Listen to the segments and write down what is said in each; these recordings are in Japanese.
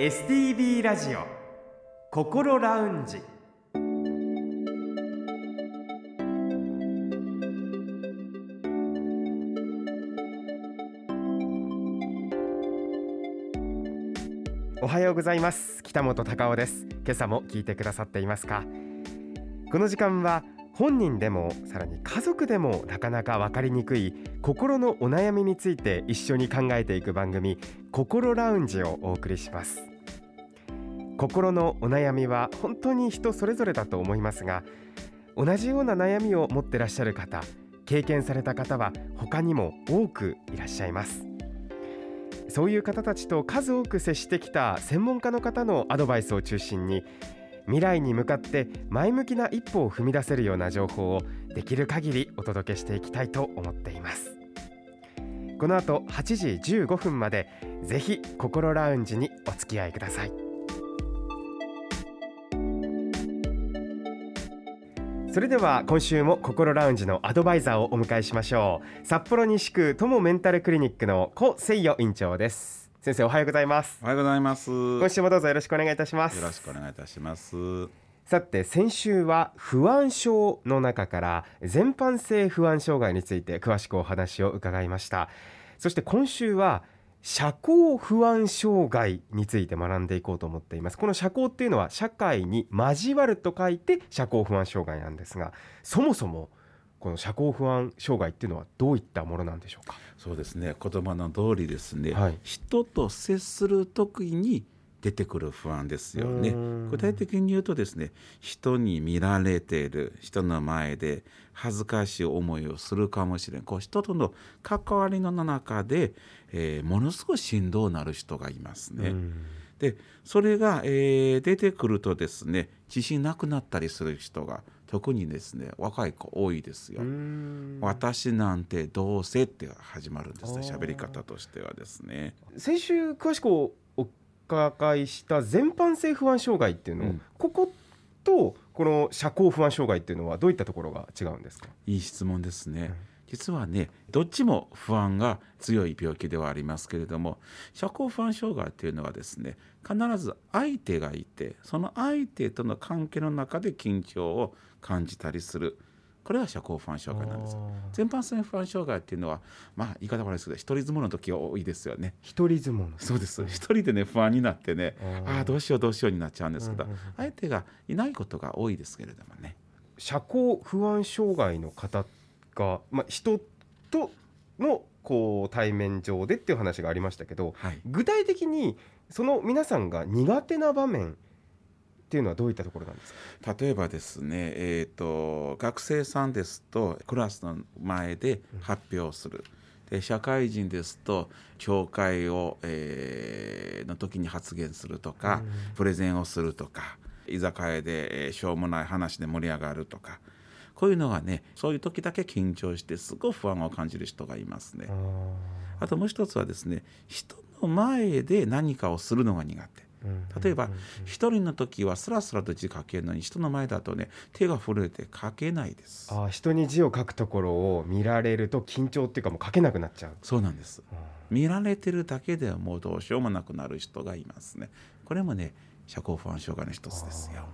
STB ラジオ心ラウンジ。おはようございます。北本孝雄です。今朝も聞いてくださっていますか？この時間は本人でもさらに家族でもなかなか分かりにくい心のお悩みについて一緒に考えていく番組心ラウンジをお送りします。心のお悩みは本当に人それぞれだと思いますが同じような悩みを持ってらっしゃる方経験された方は他にも多くいらっしゃいます。そういう方たちと数多く接してきた専門家の方のアドバイスを中心に未来に向かって前向きな一歩を踏み出せるような情報をできる限りお届けしていきたいと思っています。この後8時15分までぜひ心ラウンジにお付き合いください。それでは今週も心ラウンジのアドバイザーをお迎えしましょう。札幌西区友メンタルクリニックの小誠代院長です。先生おはようございます。おはようございます。よ今週もどうぞよろしくお願いいたします。ろしくお願いいたします。さて先週は不安症の中から全般性不安障害について詳しくお話を伺いました。そして今週は社交不安障害について学んでいこうと思っていますこの社交っていうのは社会に交わると書いて社交不安障害なんですがそもそもこの社交不安障害っていうのはどういったものなんでしょうか？そうですね。言葉の通りですね。はい人と接する時に出てくる不安ですよね。具体的に言うとですね、人に見られている人の前で恥ずかしい思いをするかもしれん。こう人との関わりの中で、えーものすごい振動になる人がいますね。うんでそれが、えー出てくるとですね自信なくなったりする人が特にですね若い子多いですよ。私なんてどうせって始まるんですね喋り方としてはですね。先週詳しくお伺いした全般性不安障害っていうの、うん。こことこの社交不安障害っていうのはどういったところが違うんですか？いい質問ですね。うん。実はねどっちも不安が強い病気ではありますけれども社交不安障害っていうのはですね必ず相手がいてその相手との関係の中で緊張を感じたりするこれが社交不安障害なんです。全般性不安障害っていうのはまあ言い方悪いですけど一人相撲の時が多いですよね。一人相撲のそうです一人でね不安になってねあーああどうしようどうしようになっちゃうんですけど、相手がいないことが多いですけれどもね。社交不安障害の方が、まあ、人とのこう対面上でっていう話がありましたけどはい具体的にその皆さんが苦手な場面っていうのはどういったところなんですか？例えばですね、えー、と学生さんですとクラスの前で発表する、で社会人ですと教会を、えーの時に発言するとか、プレゼンをするとか居酒屋で、えーしょうもない話で盛り上がるとかこういうのがねそういう時だけ緊張してすごい不安を感じる人がいますね。あともう一つはですね人の前で何かをするのが苦手。例えば一人の時はスラスラと字書けるのに人の前だとね手が震えて書けないです。あー人に字を書くところを見られると緊張っていうかもう書けなくなっちゃう。そうなんです。見られてるだけではもうどうしようもなくなる人がいますね。これもね社交不安障害の一つですよ。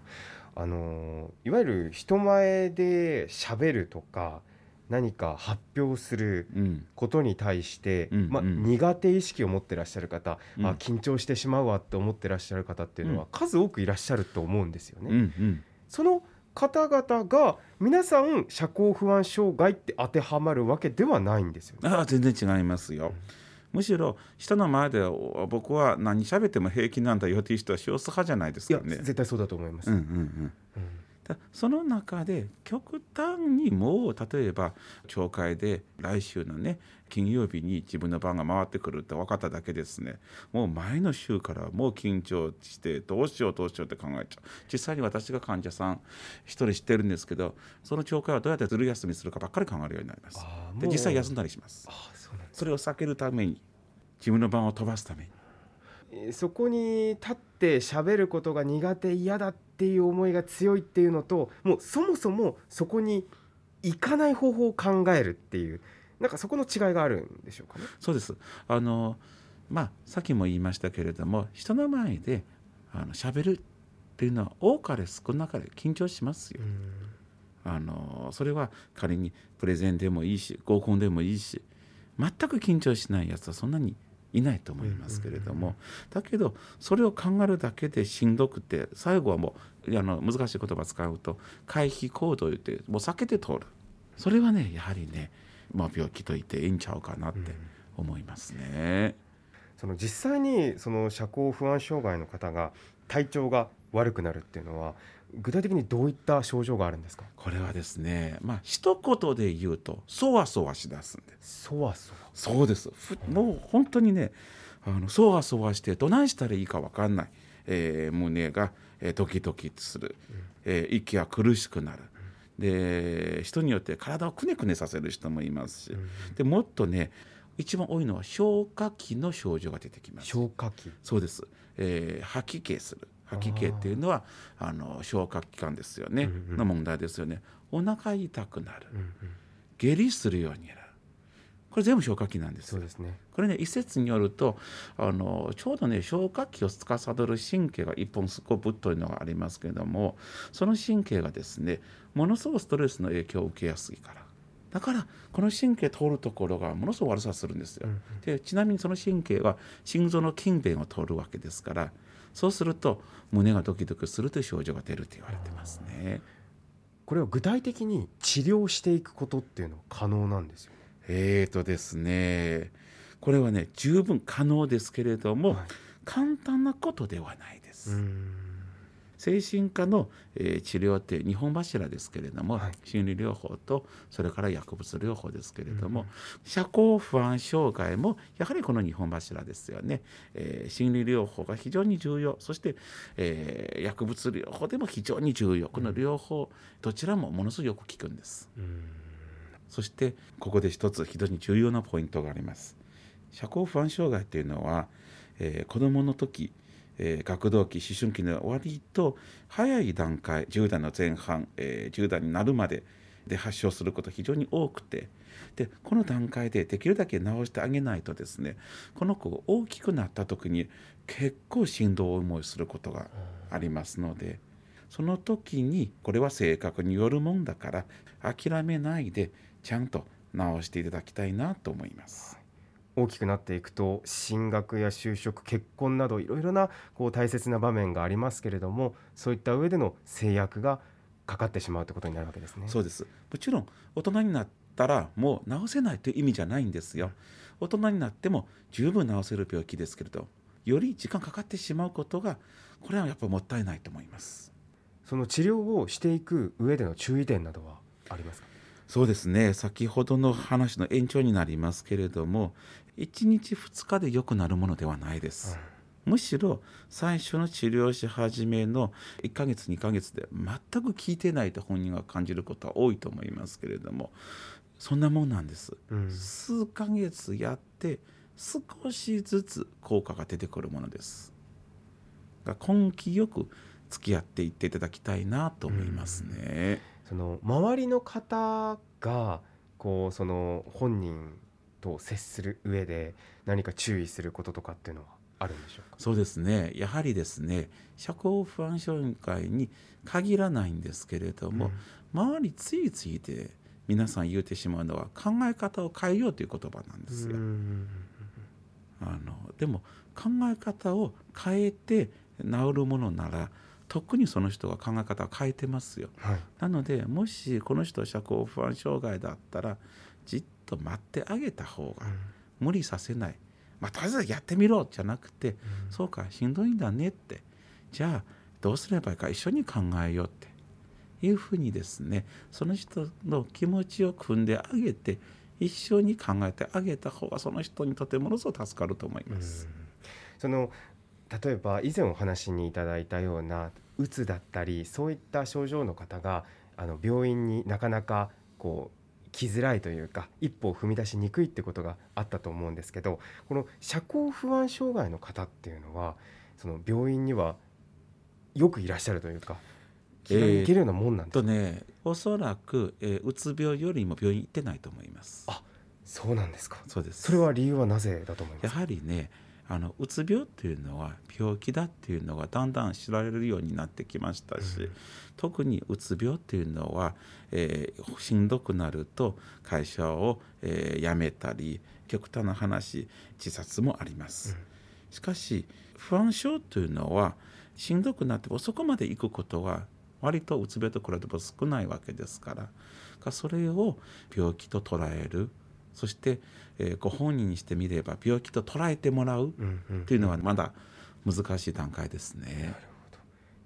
あのーいわゆる人前で喋るとか何か発表するうん。ことに対して、まあ、うん。うん苦手意識を持ってらっしゃる方、うん。あ緊張してしまうわって思ってらっしゃる方っていうのは数多くいらっしゃると思うんですよね。うんうん。その方々が皆さん社交不安障害って当てはまるわけではないんですよね。ああ全然違いますよ。むしろ人の前でお僕は何喋っても平気なんだよっていう人は少数派じゃないですかね。絶対そうだと思います。うんうんうんその中で極端にも例えば教会で来週のね金曜日に自分の番が回ってくるって分かっただけですね。もう前の週からもう緊張してどうしようどうしようって考えちゃう。実際に私が患者さん一人知ってるんですけどその教会はどうやってずる休みするかばっかり考えるようになります。で実際休んだりします。それを避けるために自分の番を飛ばすために。えーそこに立って喋ることが苦手嫌だっていう思いが強いっていうのともうそもそもそこに行かない方法を考えるっていうなんかそこの違いがあるんでしょうかね。そうですあのまあさっきも言いましたけれども人の前であの喋るっていうのは多かれ少なかれ緊張しますよ。あのそれは仮にプレゼンでもいいし合コンでもいいし全く緊張しないやつはそんなにいないと思いますけれども、だけどそれを考えるだけでしんどくて最後はもうあの難しい言葉使うと回避行動言ってもう避けて通る。それはねやはりね、まあ、病気と言っていいんちゃうかなって思いますね。その実際にその社交不安障害の方が体調が悪くなるっていうのは具体的にどういった症状があるんですか？これはですねまあ一言で言うとそわそわしだすんです。そわそわ。そうです。ふもう本当にねあのそわそわしてどないしたらいいか分かんない、えー胸が、えードキドキする、えー息が苦しくなる、で人によって体をくねくねさせる人もいますし、でもっとね一番多いのは消化器の症状が出てきます。消化器。そうです、えー吐き気する吐き気っていうのはあの消化器官ですよね、うんうん。の問題ですよね。お腹痛くなる。うんうん。下痢するようになる。これ全部消化器なんですよ。そうですね。これね一説によるとあのちょうどね消化器を司る神経が一本すごいぶっといのがありますけれどもその神経がですねものすごくストレスの影響を受けやすいから。だからこの神経通るところがものすごく悪さするんですよ。でちなみにその神経は心臓の筋弁を通るわけですからそうすると胸がドキドキするという症状が出ると言われてますね。これを具体的に治療していくことっていうのは可能なんですよね？えーとですねこれはね十分可能ですけれども、はい簡単なことではないです。ん精神科の、えー治療って2本柱ですけれども、はい。心理療法とそれから薬物療法ですけれども、うん。社交不安障害もやはりこの2本柱ですよね、えー心理療法が非常に重要。そして、えー薬物療法でも非常に重要。この両方どちらもものすごくよく効くんです。そしてここで一つ非常に重要なポイントがあります。社交不安障害っていうのは、えー子どもの時、えー学童期思春期の割と早い段階10代の前半、えー10代になるまでで発症すること非常に多くてでこの段階でできるだけ治してあげないとですねこの子が大きくなった時に結構しんどい思いすることがありますのでその時にこれは性格によるもんだから諦めないでちゃんと治していただきたいなと思います。大きくなっていくと進学や就職結婚などいろいろなこう大切な場面がありますけれどもそういった上での制約がかかってしまうということになるわけですね。そうですもちろん大人になったらもう治せないという意味じゃないんですよ。大人になっても十分治せる病気ですけれどより時間かかってしまうことがこれはやっぱもったいないと思います。その治療をしていく上での注意点などはありますか？そうですね先ほどの話の延長になりますけれども1日2日で良くなるものではないです。むしろ最初の治療し始めの1ヶ月2ヶ月で全く効いてないと本人が感じることは多いと思いますけれどもそんなもんなんです。うん数ヶ月やって少しずつ効果が出てくるものです。根気よく付き合っていっていただきたいなと思いますね。その周りの方がこうその本人と接する上で何か注意することとかっていうのはあるんでしょうか？そうですねやはりですね社交不安障害に限らないんですけれども、周りついついで皆さん言うてしまうのは考え方を変えようという言葉なんですよ。うんあのでも考え方を変えて治るものなら特にその人が考え方を変えてますよ。はい。なのでもしこの人社交不安障害だったらじっと待ってあげた方が無理させない、まあ、とりあえずやってみろじゃなくて、そうかしんどいんだねってじゃあどうすればいいか一緒に考えようっていうふうにですねその人の気持ちを組んであげて一緒に考えてあげた方がその人にとってものすごく助かると思います。その例えば以前お話にいただいたようなうつだったりそういった症状の方があの病院になかなかこう来づらいというか一歩を踏み出しにくいってことがあったと思うんですけどこの社交不安障害の方っていうのはその病院にはよくいらっしゃるというか気軽に行けるようなもんなんですか、とねおそらく、えーうつ病よりも病院行ってないと思います。あそうなんですか。そうです。それは理由はなぜだと思いまやすか？はりねあのうつ病っていうのは病気だっていうのがだんだん知られるようになってきましたし、うん、特にうつ病っていうのは、えー、しんどくなると会社を、えー、辞めたり極端な話自殺もあります。うん、しかし不安症というのはしんどくなってもそこまで行くことは割とうつ病と比べても少ないわけですからそれを病気と捉えるそして、えー、ご本人にしてみれば病気と捉えてもらうというのはまだ難しい段階ですね。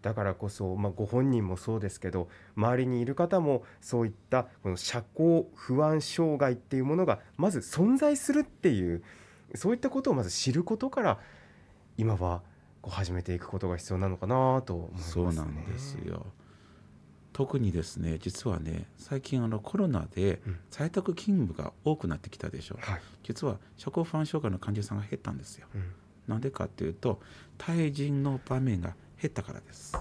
だからこそ、まあ、ご本人もそうですけど周りにいる方もそういったこの社交不安障害っていうものがまず存在するっていうそういったことをまず知ることから今はこう始めていくことが必要なのかなと思います、ね、そうなんですよ特にですね実はね最近あのコロナで在宅勤務が多くなってきたでしょう、はい、実は社交不安障害の患者さんが減ったんですよ、うん、なんでかっていうと対人の場面が減ったからです。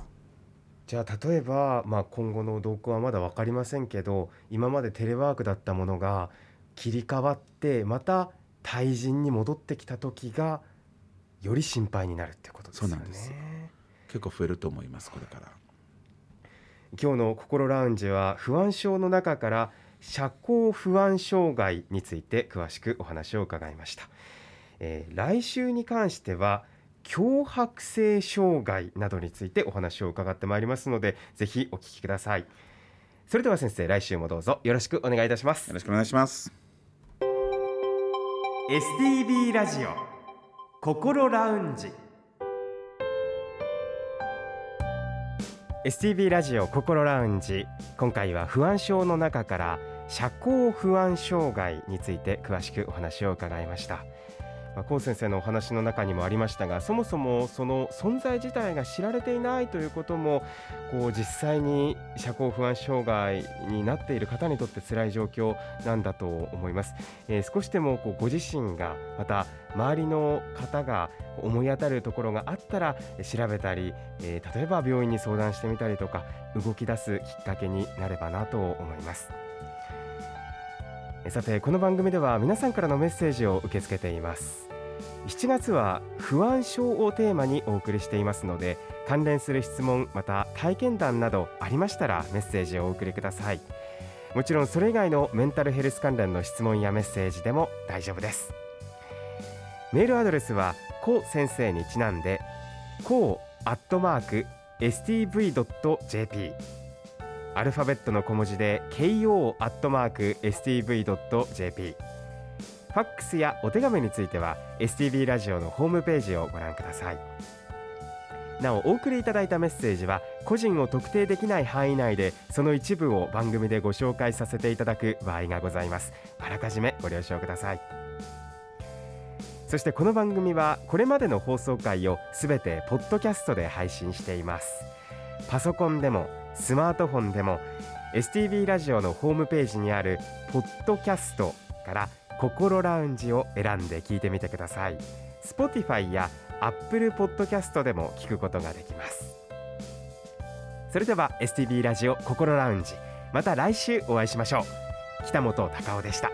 じゃあ例えば、まあ、今後の動向はまだ分かりませんけど今までテレワークだったものが切り替わってまた対人に戻ってきた時がより心配になるってことですよね。結構増えると思いますこれから。今日の心ラウンジは不安症の中から社交不安障害について詳しくお話を伺いました、えー、来週に関しては強迫性障害などについてお話を伺ってまいりますのでぜひお聞きください。それでは先生来週もどうぞよろしくお願いいたします。よろしくお願いします。STB ラジオ心ラウンジ STB ラジオ心ラウンジ。今回は不安症の中から社交不安障害について詳しくお話を伺いました。まあ、コウ先生のお話の中にもありましたがそもそもその存在自体が知られていないということもこう実際に社交不安障害になっている方にとって辛い状況なんだと思います、えー、少しでもこうご自身がまた周りの方が思い当たるところがあったら調べたり、えー、例えば病院に相談してみたりとか動き出すきっかけになればなと思います。さてこの番組では皆さんからのメッセージを受け付けています。7月は不安症をテーマにお送りしていますので関連する質問また体験談などありましたらメッセージをお送りください。もちろんそれ以外のメンタルヘルス関連の質問やメッセージでも大丈夫です。メールアドレスはコ先生にちなんでコアットマーク stv.jp アルファベットの小文字で ko.stv.jp ファックスやお手紙については STB ラジオのホームページをご覧ください。なおお送りいただいたメッセージは個人を特定できない範囲内でその一部を番組でご紹介させていただく場合がございます。あらかじめご了承ください。そしてこの番組はこれまでの放送回をすべてポッドキャストで配信しています。パソコンでもスマートフォンでも STV ラジオのホームページにあるポッドキャストから心ラウンジを選んで聞いてみてください。Spotify や Apple Podcast でも聞くことができます。それでは STV ラジオ心ラウンジまた来週お会いしましょう。北本隆夫でした。